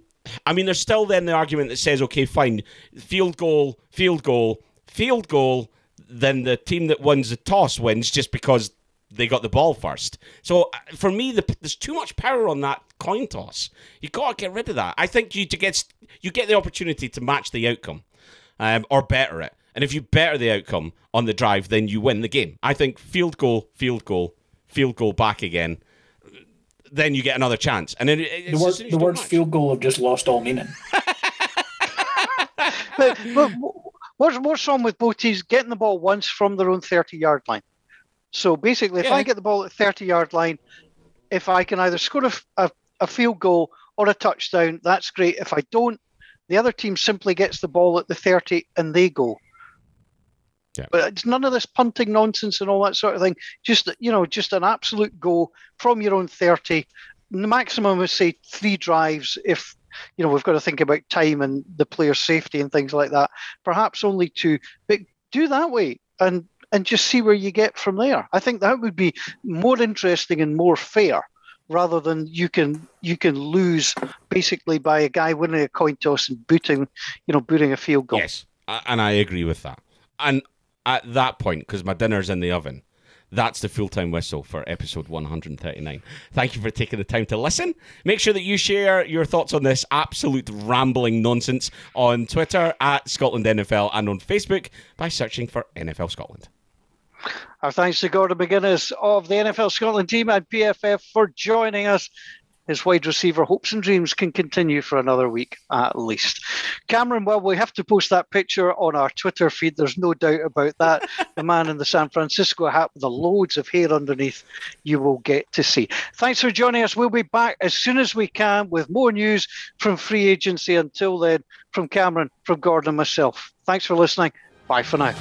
I mean, there's still then the argument that says, okay, fine, field goal, field goal, field goal. Then the team that wins the toss wins just because they got the ball first. So uh, for me, the, there's too much power on that coin toss. You got to get rid of that. I think you to get you get the opportunity to match the outcome um, or better it. And if you better the outcome on the drive, then you win the game. I think field goal, field goal, field goal back again. Then you get another chance. And then it- The, word, the you words match. field goal have just lost all meaning. But, but what's, what's wrong with both teams getting the ball once from their own 30 yard line? So basically, if Yeah. I get the ball at 30 yard line, if I can either score a field goal or a touchdown, that's great. If I don't, the other team simply gets the ball at the 30 and they go. Yeah. But it's none of this punting nonsense and all that sort of thing. Just you know, just an absolute go from your own 30. The maximum is say three drives if you know we've got to think about time and the player's safety and things like that. Perhaps only two, but do that way and and just see where you get from there. I think that would be more interesting and more fair rather than you can you can lose basically by a guy winning a coin toss and booting you know booting a field goal. Yes, and I agree with that. And at that point, because my dinner's in the oven, that's the full time whistle for episode 139. Thank you for taking the time to listen. Make sure that you share your thoughts on this absolute rambling nonsense on Twitter at Scotland NFL and on Facebook by searching for NFL Scotland. Our thanks to Gordon McGuinness of the NFL Scotland team and PFF for joining us. His wide receiver hopes and dreams can continue for another week at least. Cameron, well, we have to post that picture on our Twitter feed. There's no doubt about that. the man in the San Francisco hat with the loads of hair underneath, you will get to see. Thanks for joining us. We'll be back as soon as we can with more news from free agency. Until then, from Cameron, from Gordon, and myself. Thanks for listening. Bye for now.